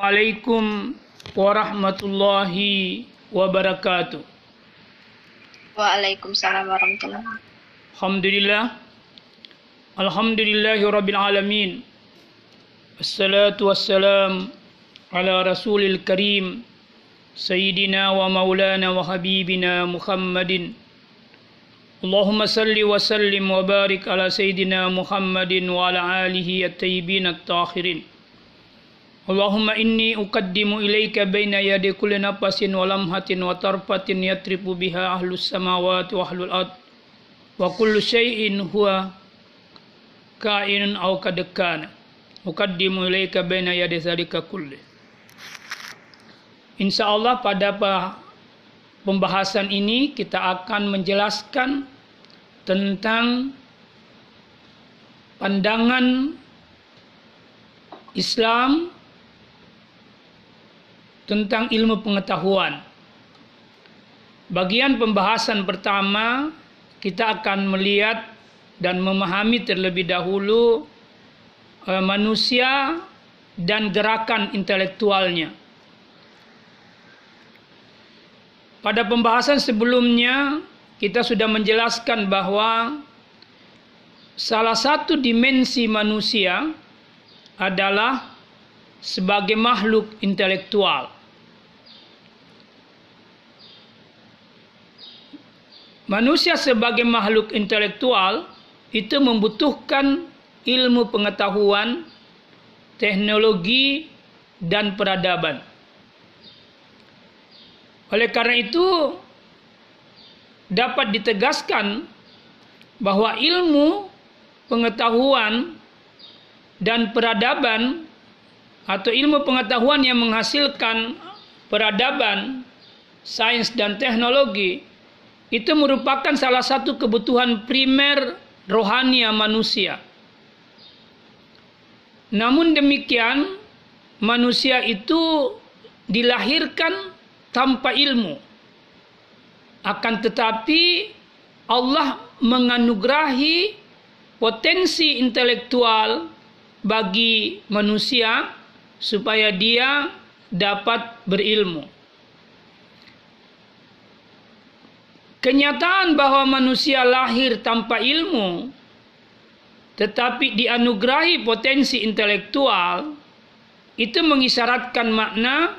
Assalamualaikum warahmatullahi wabarakatuh. Waalaikumsalam warahmatullahi wabarakatuh. Alhamdulillah. Alhamdulillahi rabbil alamin. Assalatu wassalam ala rasulil karim. Sayyidina wa maulana wa habibina Muhammadin. Allahumma salli wa sallim wa barik ala Sayyidina Muhammadin Allahumma inni uqaddimu ilaika baina yadi kulli nafasin wa lamhatin wa tarfatin yatribu biha ahlus samawati wa ahlul ard. Wa kullu shayin huwa kainun aw kad kana. Uqaddimu ilaika baina yadi zalika kulli. Insyaallah pada pembahasan ini kita akan menjelaskan tentang pandangan Islam tentang ilmu pengetahuan. Bagian pembahasan pertama kita akan melihat dan memahami terlebih dahulu uh, manusia dan gerakan intelektualnya. Pada pembahasan sebelumnya kita sudah menjelaskan bahwa salah satu dimensi manusia adalah sebagai makhluk intelektual. Manusia sebagai makhluk intelektual itu membutuhkan ilmu pengetahuan, teknologi, dan peradaban. Oleh karena itu, dapat ditegaskan bahwa ilmu pengetahuan dan peradaban atau ilmu pengetahuan yang menghasilkan peradaban, sains, dan teknologi itu merupakan salah satu kebutuhan primer rohania manusia. Namun demikian, manusia itu dilahirkan tanpa ilmu. Akan tetapi Allah menganugerahi potensi intelektual bagi manusia supaya dia dapat berilmu. Kenyataan bahwa manusia lahir tanpa ilmu tetapi dianugerahi potensi intelektual itu mengisyaratkan makna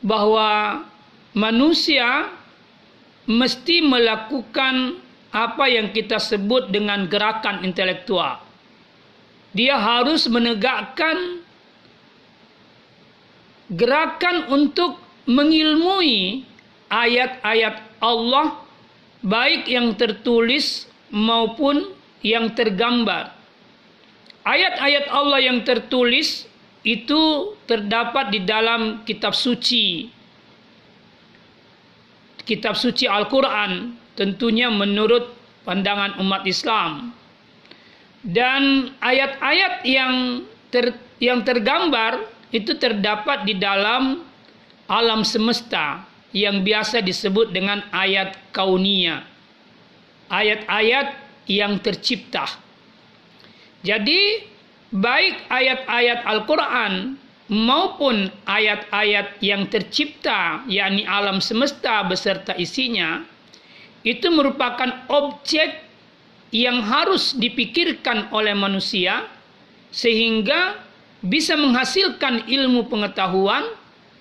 bahwa manusia mesti melakukan apa yang kita sebut dengan gerakan intelektual. Dia harus menegakkan gerakan untuk mengilmui ayat-ayat Allah baik yang tertulis maupun yang tergambar. Ayat-ayat Allah yang tertulis itu terdapat di dalam kitab suci. Kitab suci Al-Quran tentunya menurut pandangan umat Islam. Dan ayat-ayat yang ter, yang tergambar itu terdapat di dalam alam semesta yang biasa disebut dengan ayat kaunia. Ayat-ayat yang tercipta. Jadi baik ayat-ayat Al-Quran maupun ayat-ayat yang tercipta yakni alam semesta beserta isinya itu merupakan objek yang harus dipikirkan oleh manusia sehingga bisa menghasilkan ilmu pengetahuan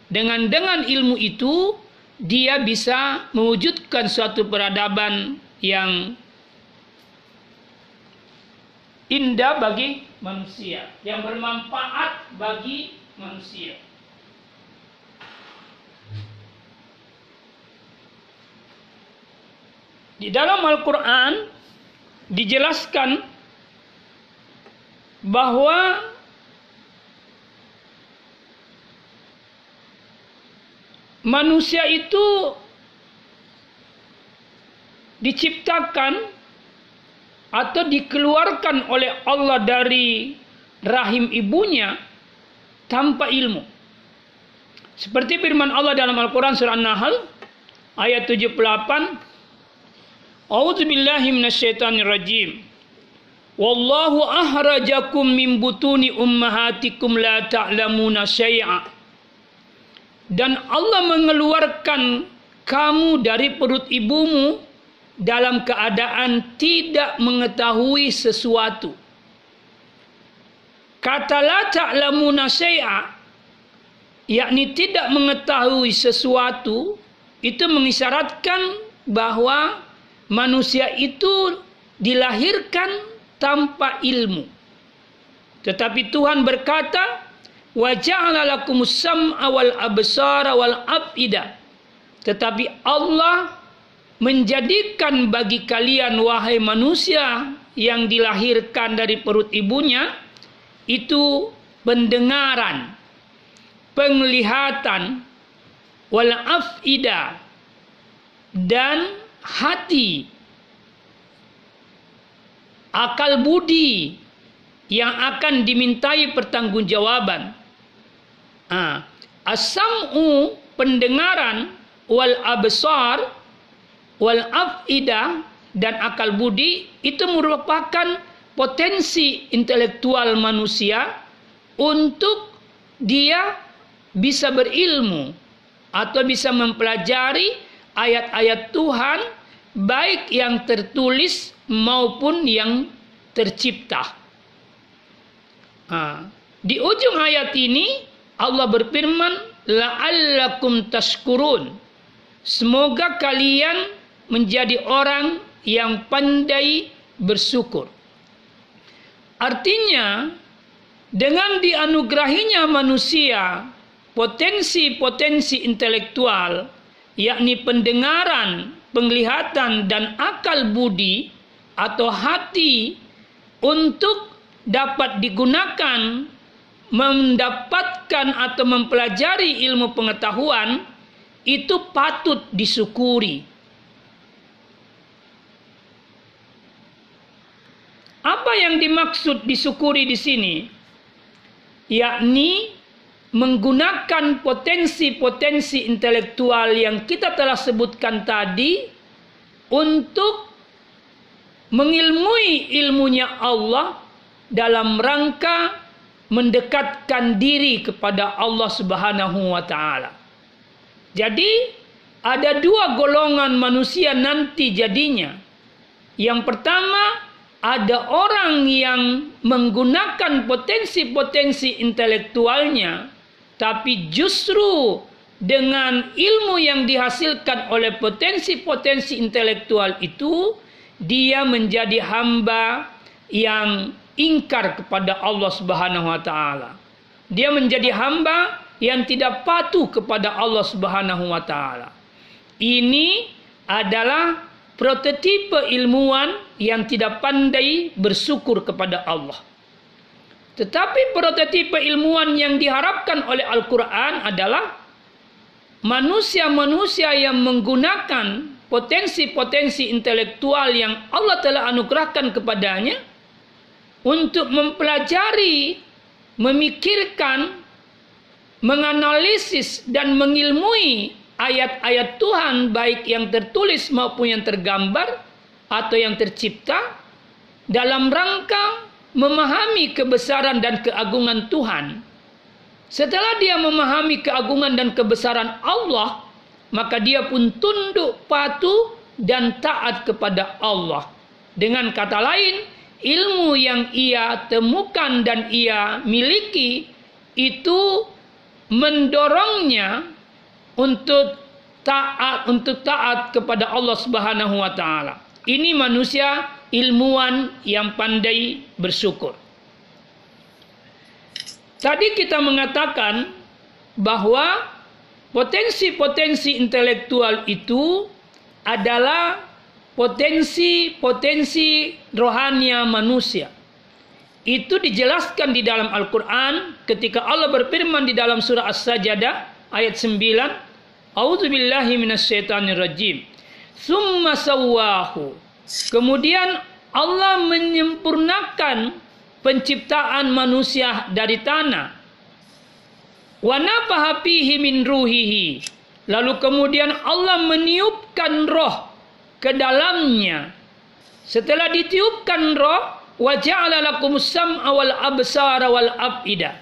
dengan dengan ilmu itu dia bisa mewujudkan suatu peradaban yang indah bagi manusia, yang bermanfaat bagi manusia. Di dalam Al-Quran dijelaskan bahwa manusia itu diciptakan atau dikeluarkan oleh Allah dari rahim ibunya tanpa ilmu. Seperti firman Allah dalam Al-Quran surah An-Nahl ayat 78 A'udzu billahi minasyaitonir rajim. Wallahu ahrajakum min butuni ummahatikum la ta'lamuna syai'a dan Allah mengeluarkan kamu dari perut ibumu dalam keadaan tidak mengetahui sesuatu. Kata la ta'lamuna syai'a yakni tidak mengetahui sesuatu itu mengisyaratkan bahwa manusia itu dilahirkan tanpa ilmu. Tetapi Tuhan berkata, "Wa ja'ala lakumus sam'a wal absara wal afida." Tetapi Allah menjadikan bagi kalian wahai manusia yang dilahirkan dari perut ibunya itu pendengaran, penglihatan, wal afida dan hati, akal budi yang akan dimintai pertanggungjawaban. Asamu pendengaran wal absar wal afida dan akal budi itu merupakan potensi intelektual manusia untuk dia bisa berilmu atau bisa mempelajari ayat-ayat Tuhan baik yang tertulis maupun yang tercipta. Di ujung ayat ini Allah berfirman la'allakum tashkurun. Semoga kalian menjadi orang yang pandai bersyukur. Artinya, dengan dianugerahinya manusia potensi-potensi intelektual, yakni pendengaran, penglihatan, dan akal budi atau hati untuk dapat digunakan mendapatkan atau mempelajari ilmu pengetahuan itu patut disyukuri Apa yang dimaksud disyukuri di sini? Yakni menggunakan potensi-potensi intelektual yang kita telah sebutkan tadi untuk mengilmui ilmunya Allah dalam rangka mendekatkan diri kepada Allah Subhanahu wa taala. Jadi ada dua golongan manusia nanti jadinya. Yang pertama ada orang yang menggunakan potensi-potensi intelektualnya, tapi justru dengan ilmu yang dihasilkan oleh potensi-potensi intelektual itu, dia menjadi hamba yang ingkar kepada Allah Subhanahu wa taala. Dia menjadi hamba yang tidak patuh kepada Allah Subhanahu wa taala. Ini adalah prototipe ilmuwan yang tidak pandai bersyukur kepada Allah. Tetapi prototipe ilmuwan yang diharapkan oleh Al-Quran adalah manusia-manusia yang menggunakan potensi-potensi intelektual yang Allah telah anugerahkan kepadanya untuk mempelajari, memikirkan, menganalisis dan mengilmui ayat-ayat Tuhan baik yang tertulis maupun yang tergambar atau yang tercipta dalam rangka memahami kebesaran dan keagungan Tuhan. Setelah dia memahami keagungan dan kebesaran Allah, maka dia pun tunduk patuh dan taat kepada Allah. Dengan kata lain, ilmu yang ia temukan dan ia miliki itu mendorongnya untuk taat untuk taat kepada Allah Subhanahu wa taala. Ini manusia ilmuwan yang pandai bersyukur. Tadi kita mengatakan bahwa potensi-potensi intelektual itu adalah potensi-potensi rohania manusia. Itu dijelaskan di dalam Al-Quran ketika Allah berfirman di dalam surah As-Sajadah ayat 9 A'udzu billahi minasyaitonir rajim. Summa sawwahu. Kemudian Allah menyempurnakan penciptaan manusia dari tanah. Wa nafaha fihi min ruhihi. Lalu kemudian Allah meniupkan roh ke dalamnya. Setelah ditiupkan roh, wa ja'ala lakum sam'a wal absara wal afida.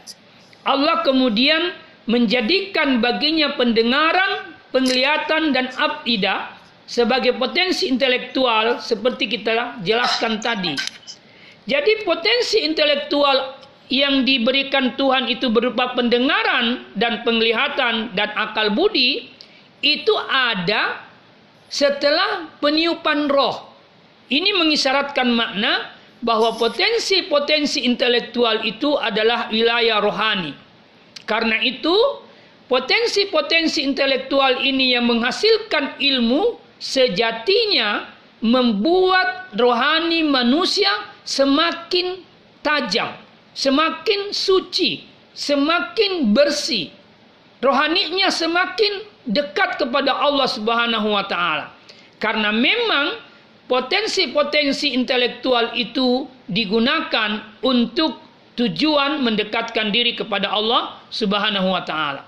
Allah kemudian menjadikan baginya pendengaran, penglihatan dan afidah sebagai potensi intelektual seperti kita jelaskan tadi. Jadi potensi intelektual yang diberikan Tuhan itu berupa pendengaran dan penglihatan dan akal budi itu ada setelah peniupan roh. Ini mengisyaratkan makna bahwa potensi-potensi intelektual itu adalah wilayah rohani. Karena itu, potensi-potensi intelektual ini yang menghasilkan ilmu sejatinya membuat rohani manusia semakin tajam, semakin suci, semakin bersih. Rohaninya semakin dekat kepada Allah Subhanahu wa taala. Karena memang potensi-potensi intelektual itu digunakan untuk tujuan mendekatkan diri kepada Allah Subhanahu wa taala.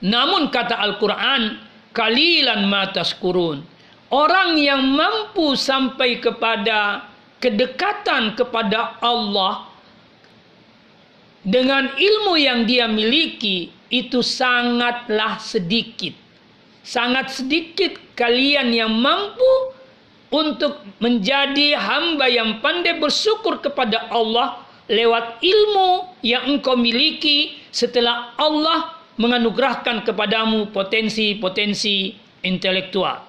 Namun kata Al-Qur'an, kalilan matas kurun. Orang yang mampu sampai kepada kedekatan kepada Allah dengan ilmu yang dia miliki itu sangatlah sedikit. Sangat sedikit kalian yang mampu untuk menjadi hamba yang pandai bersyukur kepada Allah lewat ilmu yang engkau miliki setelah Allah menganugerahkan kepadamu potensi-potensi intelektual.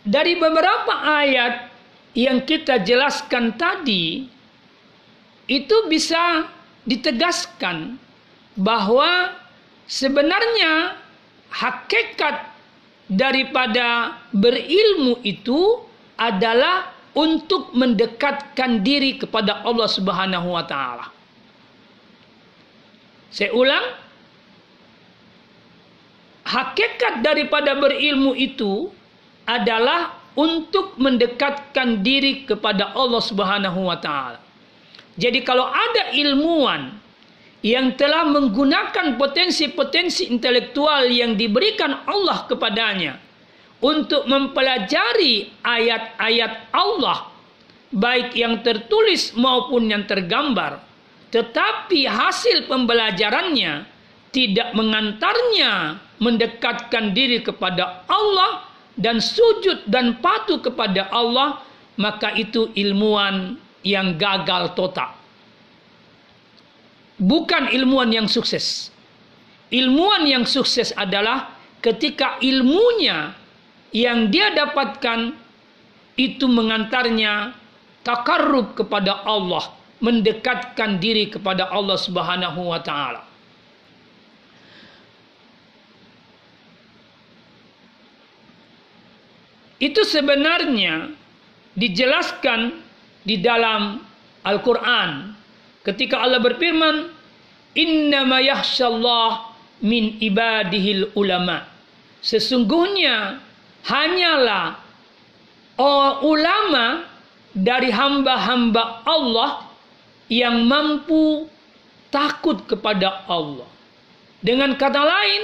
Dari beberapa ayat yang kita jelaskan tadi, itu bisa ditegaskan bahwa sebenarnya hakikat daripada berilmu itu adalah untuk mendekatkan diri kepada Allah Subhanahu wa taala. Saya ulang, hakikat daripada berilmu itu adalah untuk mendekatkan diri kepada Allah Subhanahu wa taala. Jadi kalau ada ilmuwan yang telah menggunakan potensi-potensi intelektual yang diberikan Allah kepadanya untuk mempelajari ayat-ayat Allah baik yang tertulis maupun yang tergambar tetapi hasil pembelajarannya tidak mengantarnya mendekatkan diri kepada Allah dan sujud dan patuh kepada Allah maka itu ilmuwan yang gagal total bukan ilmuwan yang sukses ilmuwan yang sukses adalah ketika ilmunya yang dia dapatkan itu mengantarnya takarrub kepada Allah, mendekatkan diri kepada Allah Subhanahu wa taala. Itu sebenarnya dijelaskan di dalam Al-Qur'an ketika Allah berfirman, "Innama yakhsyallah min ibadihil ulama." Sesungguhnya hanyalah oh, ulama dari hamba-hamba Allah yang mampu takut kepada Allah. Dengan kata lain,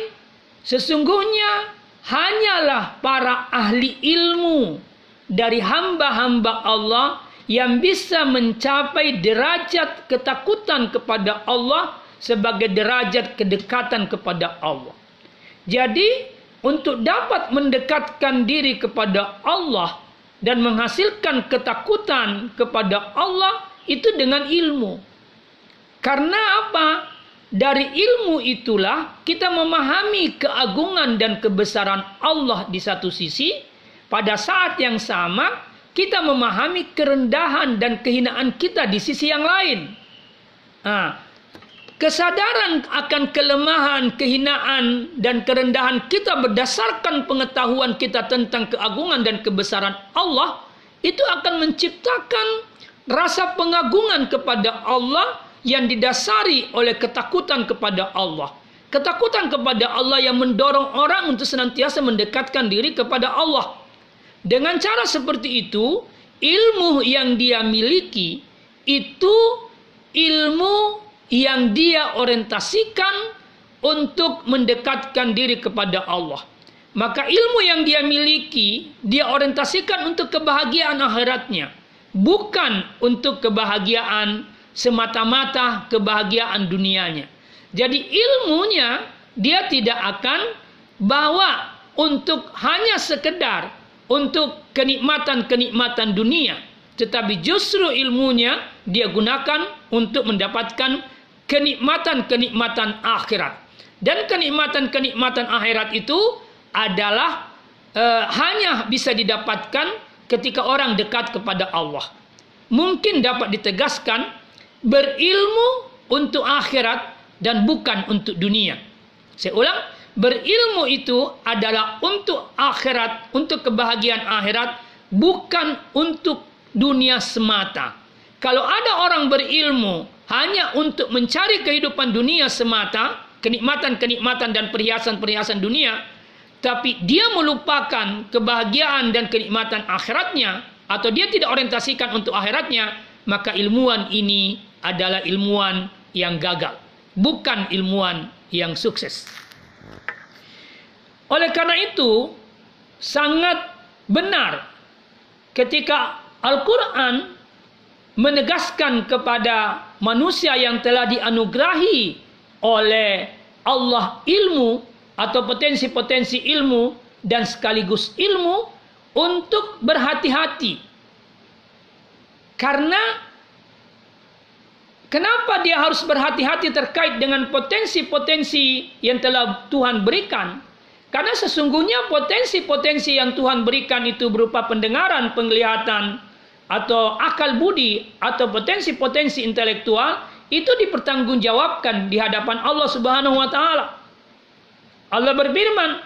sesungguhnya hanyalah para ahli ilmu dari hamba-hamba Allah yang bisa mencapai derajat ketakutan kepada Allah sebagai derajat kedekatan kepada Allah. Jadi, untuk dapat mendekatkan diri kepada Allah dan menghasilkan ketakutan kepada Allah itu dengan ilmu. Karena apa? Dari ilmu itulah kita memahami keagungan dan kebesaran Allah di satu sisi, pada saat yang sama kita memahami kerendahan dan kehinaan kita di sisi yang lain. Nah, Kesadaran akan kelemahan, kehinaan, dan kerendahan kita berdasarkan pengetahuan kita tentang keagungan dan kebesaran Allah itu akan menciptakan rasa pengagungan kepada Allah yang didasari oleh ketakutan kepada Allah. Ketakutan kepada Allah yang mendorong orang untuk senantiasa mendekatkan diri kepada Allah. Dengan cara seperti itu, ilmu yang dia miliki itu ilmu yang dia orientasikan untuk mendekatkan diri kepada Allah. Maka ilmu yang dia miliki, dia orientasikan untuk kebahagiaan akhiratnya. bukan untuk kebahagiaan semata-mata kebahagiaan dunianya. Jadi ilmunya dia tidak akan bawa untuk hanya sekedar untuk kenikmatan-kenikmatan dunia, tetapi justru ilmunya dia gunakan untuk mendapatkan kenikmatan-kenikmatan akhirat. Dan kenikmatan-kenikmatan akhirat itu adalah uh, hanya bisa didapatkan ketika orang dekat kepada Allah. Mungkin dapat ditegaskan berilmu untuk akhirat dan bukan untuk dunia. Saya ulang, berilmu itu adalah untuk akhirat, untuk kebahagiaan akhirat, bukan untuk dunia semata. Kalau ada orang berilmu hanya untuk mencari kehidupan dunia semata, kenikmatan-kenikmatan dan perhiasan-perhiasan dunia, tapi dia melupakan kebahagiaan dan kenikmatan akhiratnya, atau dia tidak orientasikan untuk akhiratnya, maka ilmuwan ini adalah ilmuwan yang gagal, bukan ilmuwan yang sukses. Oleh karena itu, sangat benar ketika Al-Quran menegaskan kepada manusia yang telah dianugerahi oleh Allah ilmu atau potensi-potensi ilmu dan sekaligus ilmu untuk berhati-hati. Karena kenapa dia harus berhati-hati terkait dengan potensi-potensi yang telah Tuhan berikan? Karena sesungguhnya potensi-potensi yang Tuhan berikan itu berupa pendengaran, penglihatan, atau akal budi, atau potensi-potensi intelektual itu dipertanggungjawabkan di hadapan Allah Subhanahu wa taala. Allah berfirman,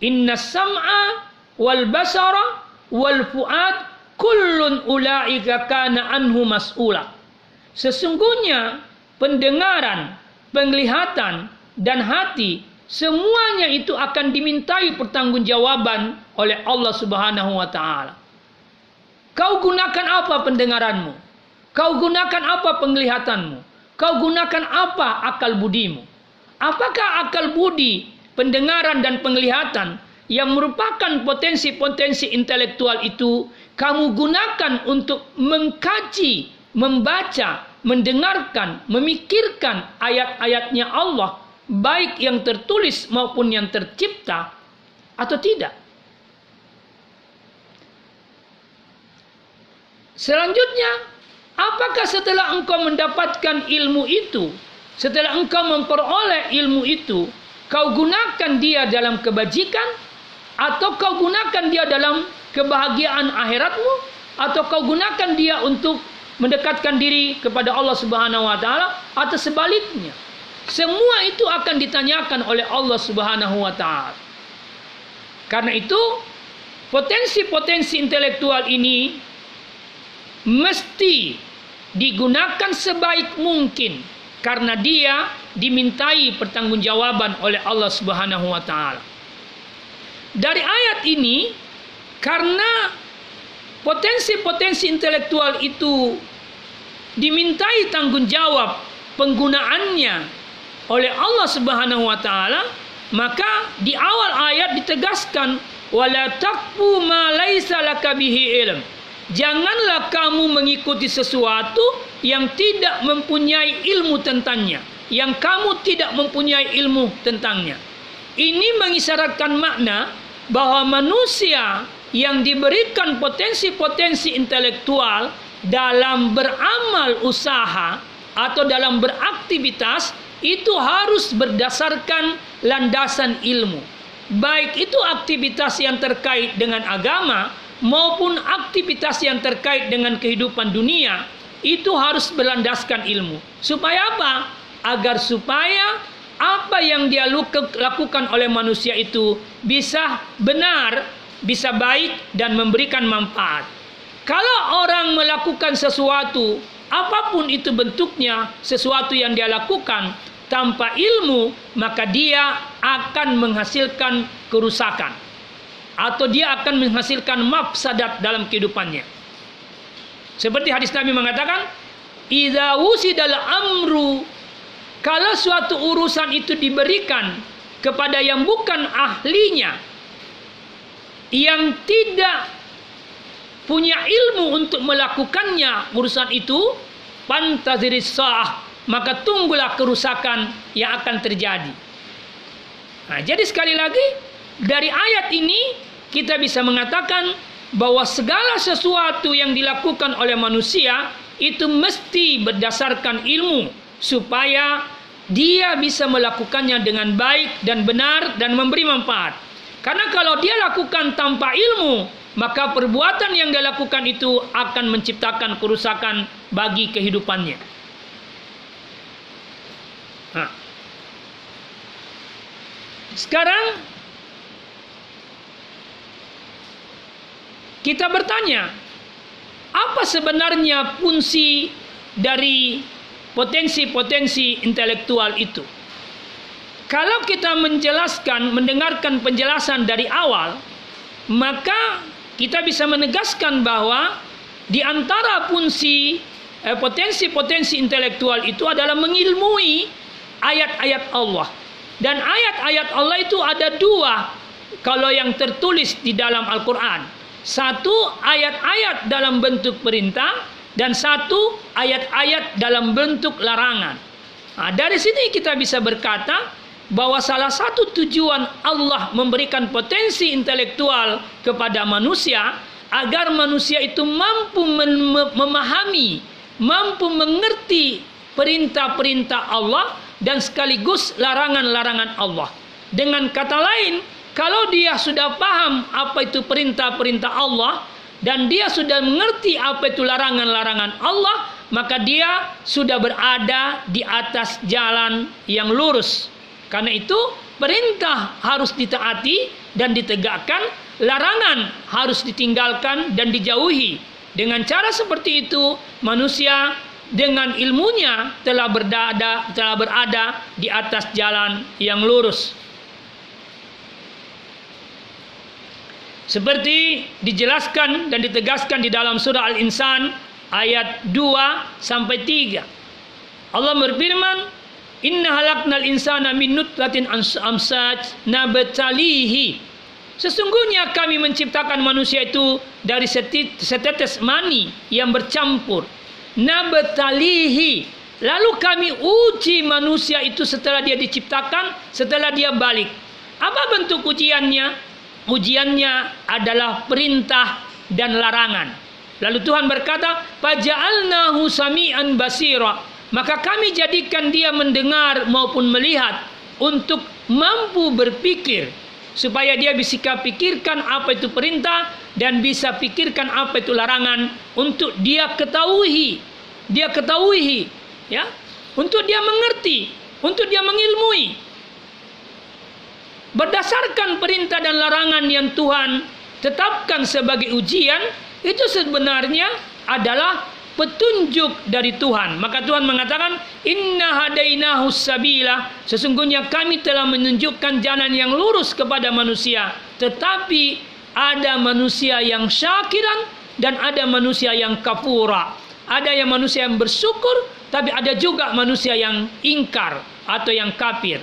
"Inna sam'a wal basara wal fuad kullun ulaika kana anhu mas'ula." Sesungguhnya pendengaran, penglihatan dan hati semuanya itu akan dimintai pertanggungjawaban oleh Allah Subhanahu wa taala. Kau gunakan apa pendengaranmu? Kau gunakan apa penglihatanmu? Kau gunakan apa akal budimu? Apakah akal budi, pendengaran dan penglihatan yang merupakan potensi-potensi intelektual itu kamu gunakan untuk mengkaji, membaca, mendengarkan, memikirkan ayat-ayatnya Allah baik yang tertulis maupun yang tercipta atau tidak? Selanjutnya, Apakah setelah engkau mendapatkan ilmu itu, setelah engkau memperoleh ilmu itu, kau gunakan dia dalam kebajikan atau kau gunakan dia dalam kebahagiaan akhiratmu atau kau gunakan dia untuk mendekatkan diri kepada Allah Subhanahu wa taala atau sebaliknya. Semua itu akan ditanyakan oleh Allah Subhanahu wa taala. Karena itu potensi-potensi intelektual ini mesti digunakan sebaik mungkin karena dia dimintai pertanggungjawaban oleh Allah Subhanahu wa taala. Dari ayat ini karena potensi-potensi intelektual itu dimintai tanggung jawab penggunaannya oleh Allah Subhanahu wa taala, maka di awal ayat ditegaskan wala taqfu ma laisa laka bihi ilm Janganlah kamu mengikuti sesuatu yang tidak mempunyai ilmu tentangnya, yang kamu tidak mempunyai ilmu tentangnya. Ini mengisyaratkan makna bahwa manusia yang diberikan potensi-potensi intelektual dalam beramal usaha atau dalam beraktivitas itu harus berdasarkan landasan ilmu. Baik itu aktivitas yang terkait dengan agama maupun aktivitas yang terkait dengan kehidupan dunia itu harus berlandaskan ilmu. Supaya apa? Agar supaya apa yang dia lakukan oleh manusia itu bisa benar, bisa baik dan memberikan manfaat. Kalau orang melakukan sesuatu, apa pun itu bentuknya, sesuatu yang dia lakukan tanpa ilmu, maka dia akan menghasilkan kerusakan atau dia akan menghasilkan mafsadat dalam kehidupannya. Seperti hadis Nabi mengatakan, "Idza wusidal amru" kalau suatu urusan itu diberikan kepada yang bukan ahlinya yang tidak punya ilmu untuk melakukannya urusan itu pantaziris sa'ah maka tunggulah kerusakan yang akan terjadi. Nah, jadi sekali lagi dari ayat ini kita bisa mengatakan bahwa segala sesuatu yang dilakukan oleh manusia itu mesti berdasarkan ilmu supaya dia bisa melakukannya dengan baik dan benar dan memberi manfaat. Karena kalau dia lakukan tanpa ilmu, maka perbuatan yang dia lakukan itu akan menciptakan kerusakan bagi kehidupannya. Nah. Sekarang kita bertanya, apa sebenarnya fungsi dari potensi-potensi intelektual itu? Kalau kita menjelaskan, mendengarkan penjelasan dari awal, maka kita bisa menegaskan bahwa di antara fungsi eh, potensi-potensi intelektual itu adalah mengilmui ayat-ayat Allah. Dan ayat-ayat Allah itu ada dua kalau yang tertulis di dalam Al-Quran. Satu ayat-ayat dalam bentuk perintah dan satu ayat-ayat dalam bentuk larangan. Nah, dari sini kita bisa berkata bahwa salah satu tujuan Allah memberikan potensi intelektual kepada manusia agar manusia itu mampu memahami, mampu mengerti perintah-perintah Allah dan sekaligus larangan-larangan Allah. Dengan kata lain, kalau dia sudah paham apa itu perintah-perintah Allah dan dia sudah mengerti apa itu larangan-larangan Allah, maka dia sudah berada di atas jalan yang lurus. Karena itu perintah harus ditaati dan ditegakkan, larangan harus ditinggalkan dan dijauhi. Dengan cara seperti itu, manusia dengan ilmunya telah berada telah berada di atas jalan yang lurus. Seperti dijelaskan dan ditegaskan di dalam surah Al-Insan ayat 2 sampai 3. Allah berfirman, Inna halaknal insana min nutfatin amsaj nabtalihi. Sesungguhnya kami menciptakan manusia itu dari setetes mani yang bercampur. Nabtalihi. Lalu kami uji manusia itu setelah dia diciptakan, setelah dia balik. Apa bentuk ujiannya? Ujiannya adalah perintah dan larangan. Lalu Tuhan berkata, "Faja'alnahu sami'an basira." Maka kami jadikan dia mendengar maupun melihat untuk mampu berpikir supaya dia bisa pikirkan apa itu perintah dan bisa pikirkan apa itu larangan untuk dia ketahui. Dia ketahui ya. Untuk dia mengerti untuk dia mengilmui. Berdasarkan perintah dan larangan yang Tuhan tetapkan sebagai ujian itu sebenarnya adalah petunjuk dari Tuhan. Maka Tuhan mengatakan, "Inna hadainahu sabila." Sesungguhnya kami telah menunjukkan jalan yang lurus kepada manusia, tetapi ada manusia yang syakiran dan ada manusia yang kafura. Ada yang manusia yang bersyukur, tapi ada juga manusia yang ingkar atau yang kafir.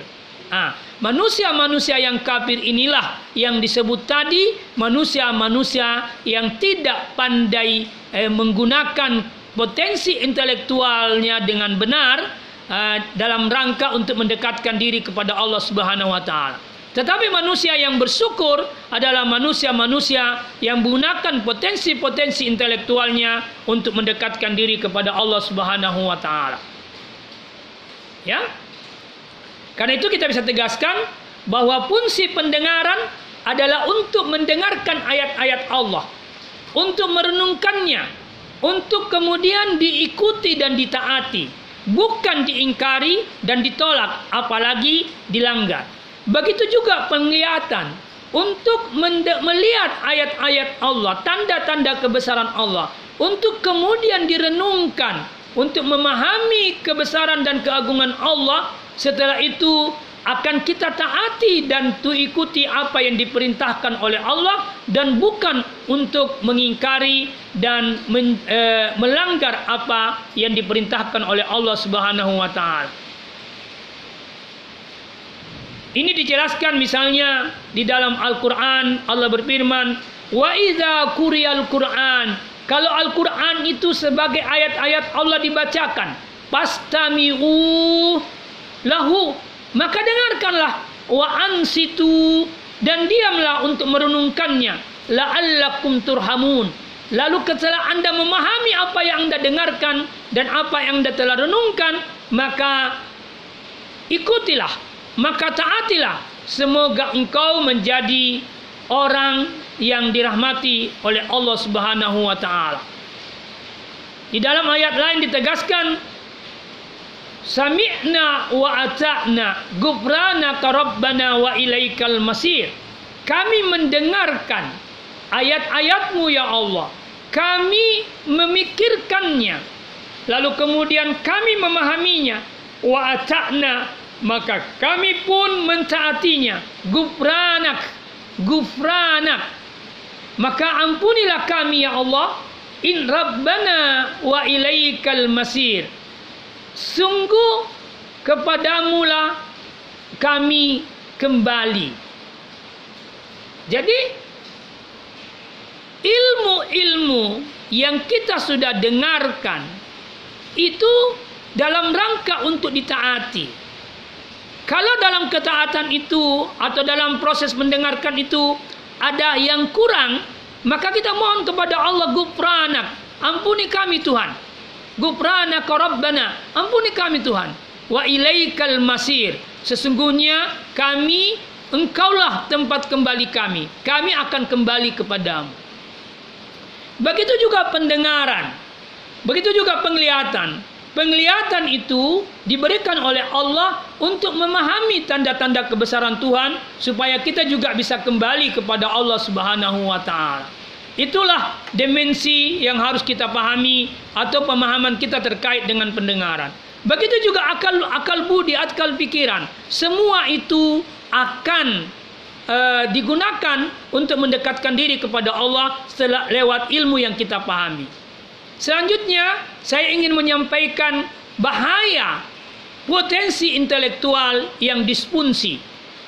Nah, manusia-manusia yang kafir inilah yang disebut tadi manusia-manusia yang tidak pandai eh, menggunakan potensi intelektualnya dengan benar uh, dalam rangka untuk mendekatkan diri kepada Allah Subhanahu wa taala. Tetapi manusia yang bersyukur adalah manusia-manusia yang menggunakan potensi-potensi intelektualnya untuk mendekatkan diri kepada Allah Subhanahu wa taala. Ya? Karena itu kita bisa tegaskan bahwa fungsi pendengaran adalah untuk mendengarkan ayat-ayat Allah, untuk merenungkannya, untuk kemudian diikuti dan ditaati, bukan diingkari dan ditolak, apalagi dilanggar. Begitu juga penglihatan untuk melihat ayat-ayat Allah, tanda-tanda kebesaran Allah, untuk kemudian direnungkan, untuk memahami kebesaran dan keagungan Allah. Setelah itu akan kita taati dan tu ikuti apa yang diperintahkan oleh Allah dan bukan untuk mengingkari dan men, e, melanggar apa yang diperintahkan oleh Allah Subhanahu wa taala. Ini dijelaskan misalnya di dalam Al-Qur'an Allah berfirman Wa idza quriyal Qur'an. Kalau Al-Quran itu sebagai ayat-ayat Allah dibacakan, pastami'u lahu, maka dengarkanlah wa ansitu dan diamlah untuk merenungkannya. La'allakum turhamun. Lalu setelah anda memahami apa yang anda dengarkan dan apa yang anda telah renungkan maka ikutilah maka taatilah. Semoga engkau menjadi orang yang dirahmati oleh Allah Subhanahu wa taala. Di dalam ayat lain ditegaskan Sami'na wa ata'na gufranaka wa ilaikal masir. Kami mendengarkan ayat-ayatmu ya Allah. Kami memikirkannya. Lalu kemudian kami memahaminya. Wa ata'na maka kami pun mentaatinya. Gufranak. Gufranak. Maka ampunilah kami ya Allah. In rabbana wa ilaikal masir sungguh kepadamu lah kami kembali. Jadi ilmu-ilmu yang kita sudah dengarkan itu dalam rangka untuk ditaati. Kalau dalam ketaatan itu atau dalam proses mendengarkan itu ada yang kurang, maka kita mohon kepada Allah gufranak, ampuni kami Tuhan. Gufranaka Rabbana. Ampuni kami Tuhan. Wa ilaikal masir. Sesungguhnya kami engkaulah tempat kembali kami. Kami akan kembali kepadamu. Begitu juga pendengaran. Begitu juga penglihatan. Penglihatan itu diberikan oleh Allah untuk memahami tanda-tanda kebesaran Tuhan supaya kita juga bisa kembali kepada Allah Subhanahu wa taala. Itulah dimensi yang harus kita pahami atau pemahaman kita terkait dengan pendengaran. Begitu juga akal akal budi, akal pikiran. Semua itu akan uh, digunakan untuk mendekatkan diri kepada Allah setelah lewat ilmu yang kita pahami. Selanjutnya, saya ingin menyampaikan bahaya potensi intelektual yang disfungsi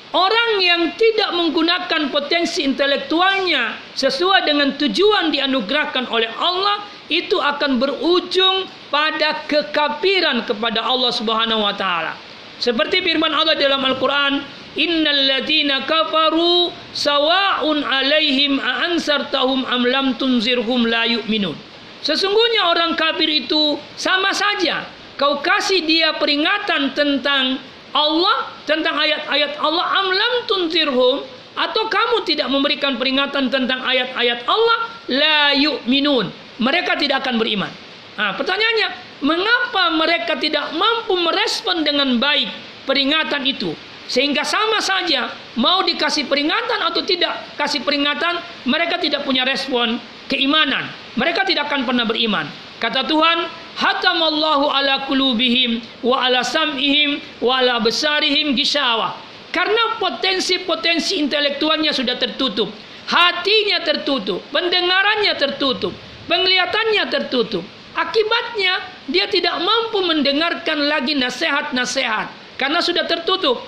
Orang yang tidak menggunakan potensi intelektualnya sesuai dengan tujuan dianugerahkan oleh Allah itu akan berujung pada kekafiran kepada Allah Subhanahu wa taala. Seperti firman Allah dalam Al-Qur'an, "Innal ladzina kafaru sawa'un 'alaihim a ansartahum am lam tunzirhum la yu'minun." Sesungguhnya orang kafir itu sama saja kau kasih dia peringatan tentang Allah tentang ayat-ayat Allah amlam tunzirhum atau kamu tidak memberikan peringatan tentang ayat-ayat Allah la yu'minun. Mereka tidak akan beriman. Nah, pertanyaannya mengapa mereka tidak mampu merespon dengan baik peringatan itu? Sehingga sama saja mau dikasih peringatan atau tidak kasih peringatan mereka tidak punya respon keimanan. Mereka tidak akan pernah beriman. Kata Tuhan hatamallahu ala kulubihim wa ala sam'ihim wa ala besarihim gishawa karena potensi-potensi intelektualnya sudah tertutup hatinya tertutup pendengarannya tertutup penglihatannya tertutup. Akibatnya dia tidak mampu mendengarkan lagi nasihat-nasihat karena sudah tertutup.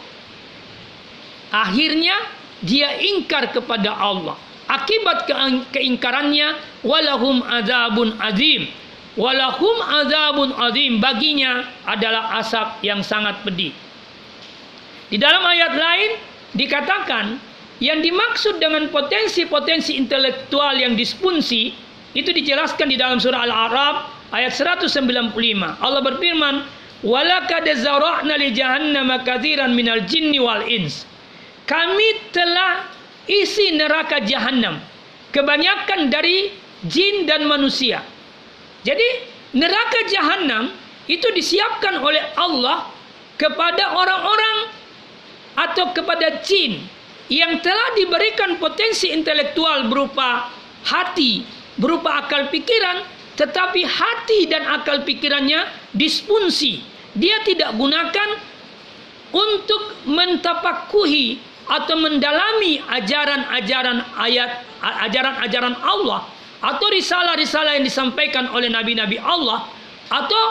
Akhirnya dia ingkar kepada Allah. Akibat keingkarannya walahum azabun azim walahum azabun azim baginya adalah asap yang sangat pedih. Di dalam ayat lain dikatakan yang dimaksud dengan potensi-potensi intelektual yang disfungsi itu dijelaskan di dalam surah Al-A'raf ayat 195. Allah berfirman, "Walaqad zara'na li jahannama katsiran minal jinni wal ins." Kami telah isi neraka jahanam kebanyakan dari jin dan manusia. Jadi neraka jahanam itu disiapkan oleh Allah kepada orang-orang atau kepada jin yang telah diberikan potensi intelektual berupa hati, berupa akal pikiran, tetapi hati dan akal pikirannya disfungsi. Dia tidak gunakan untuk mentapakuhi atau mendalami ajaran-ajaran ayat ajaran-ajaran Allah atau risalah-risalah yang disampaikan oleh nabi-nabi Allah atau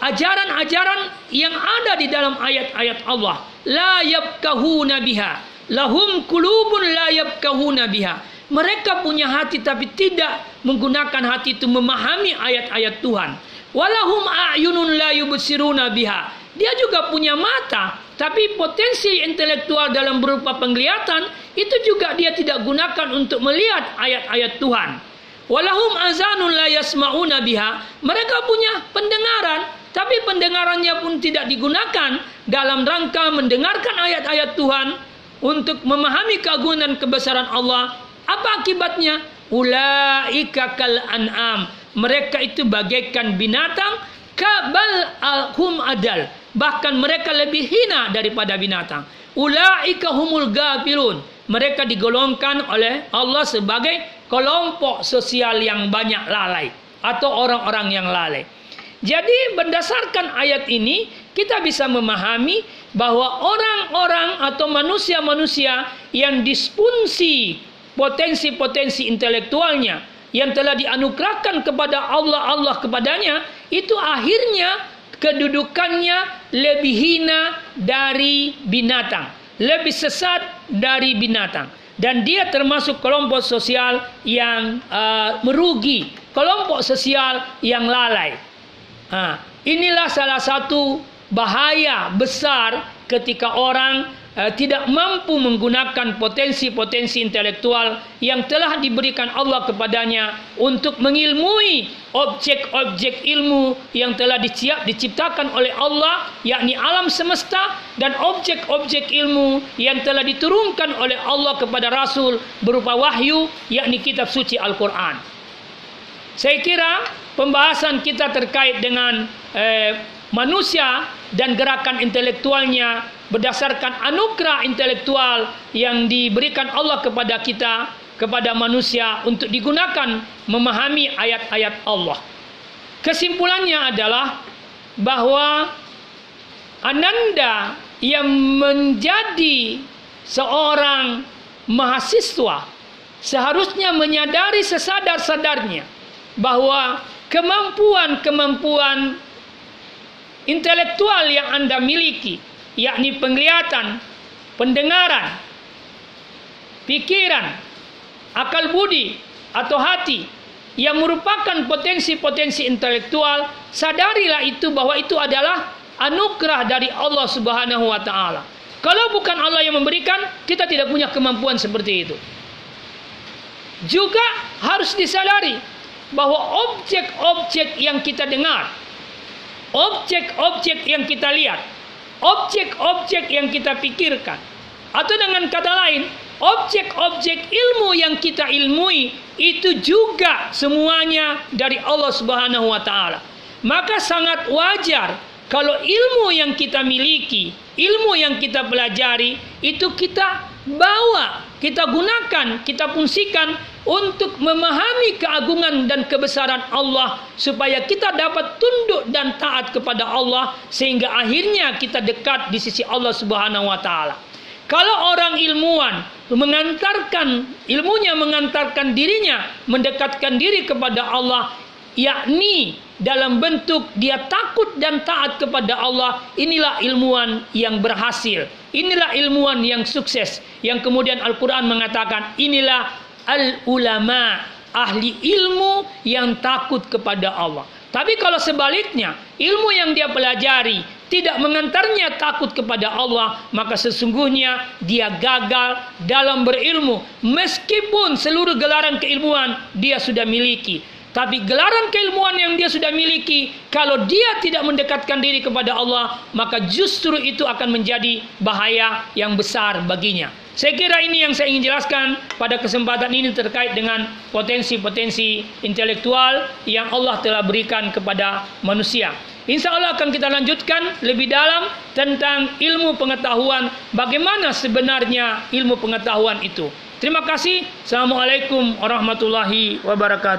ajaran-ajaran yang ada di dalam ayat-ayat Allah la yabkahuna biha lahum kulubun la yabkahuna biha Mereka punya hati tapi tidak menggunakan hati itu memahami ayat-ayat Tuhan. Walahum a'yunun la yubsiruna biha. Dia juga punya mata, tapi potensi intelektual dalam berupa penglihatan itu juga dia tidak gunakan untuk melihat ayat-ayat Tuhan. Walahum azanun la yasma'una biha. Mereka punya pendengaran, tapi pendengarannya pun tidak digunakan dalam rangka mendengarkan ayat-ayat Tuhan untuk memahami keagungan kebesaran Allah apa akibatnya? Ulaika kal an'am. Mereka itu bagaikan binatang kabal alhum adal. Bahkan mereka lebih hina daripada binatang. Ulaika humul gafilun. Mereka digolongkan oleh Allah sebagai kelompok sosial yang banyak lalai atau orang-orang yang lalai. Jadi berdasarkan ayat ini kita bisa memahami bahwa orang-orang atau manusia-manusia yang disfungsi potensi-potensi intelektualnya yang telah dianugerahkan kepada Allah Allah kepadanya itu akhirnya kedudukannya lebih hina dari binatang, lebih sesat dari binatang dan dia termasuk kelompok sosial yang uh, merugi, kelompok sosial yang lalai. Ha, inilah salah satu bahaya besar ketika orang uh, tidak mampu menggunakan potensi-potensi intelektual yang telah diberikan Allah kepadanya untuk mengilmui objek-objek ilmu yang telah diciptakan oleh Allah yakni alam semesta dan objek-objek ilmu yang telah diturunkan oleh Allah kepada Rasul berupa wahyu yakni kitab suci Al-Quran. Saya kira pembahasan kita terkait dengan eh, manusia dan gerakan intelektualnya berdasarkan anugerah intelektual yang diberikan Allah kepada kita kepada manusia untuk digunakan memahami ayat-ayat Allah. Kesimpulannya adalah bahwa Ananda yang menjadi seorang mahasiswa seharusnya menyadari sesadar-sadarnya bahwa kemampuan-kemampuan intelektual yang Anda miliki yakni penglihatan, pendengaran, pikiran, akal budi atau hati yang merupakan potensi-potensi intelektual, sadarilah itu bahwa itu adalah anugerah dari Allah Subhanahu wa taala. Kalau bukan Allah yang memberikan, kita tidak punya kemampuan seperti itu. Juga harus disadari bahwa objek-objek yang kita dengar, objek-objek yang kita lihat, objek-objek yang kita pikirkan. Atau dengan kata lain, objek-objek ilmu yang kita ilmui itu juga semuanya dari Allah Subhanahu wa taala. Maka sangat wajar kalau ilmu yang kita miliki, ilmu yang kita pelajari itu kita bawa, kita gunakan, kita fungsikan untuk memahami keagungan dan kebesaran Allah supaya kita dapat tunduk dan taat kepada Allah sehingga akhirnya kita dekat di sisi Allah Subhanahu wa taala. Kalau orang ilmuwan mengantarkan ilmunya mengantarkan dirinya mendekatkan diri kepada Allah yakni dalam bentuk dia takut dan taat kepada Allah inilah ilmuwan yang berhasil inilah ilmuwan yang sukses yang kemudian Al-Qur'an mengatakan inilah al ulama ahli ilmu yang takut kepada Allah. Tapi kalau sebaliknya, ilmu yang dia pelajari tidak mengantarnya takut kepada Allah, maka sesungguhnya dia gagal dalam berilmu. Meskipun seluruh gelaran keilmuan dia sudah miliki, tapi gelaran keilmuan yang dia sudah miliki, kalau dia tidak mendekatkan diri kepada Allah, maka justru itu akan menjadi bahaya yang besar baginya. Saya kira ini yang saya ingin jelaskan pada kesempatan ini terkait dengan potensi-potensi intelektual yang Allah telah berikan kepada manusia. Insya Allah akan kita lanjutkan lebih dalam tentang ilmu pengetahuan, bagaimana sebenarnya ilmu pengetahuan itu. Terima kasih. Assalamualaikum warahmatullahi wabarakatuh.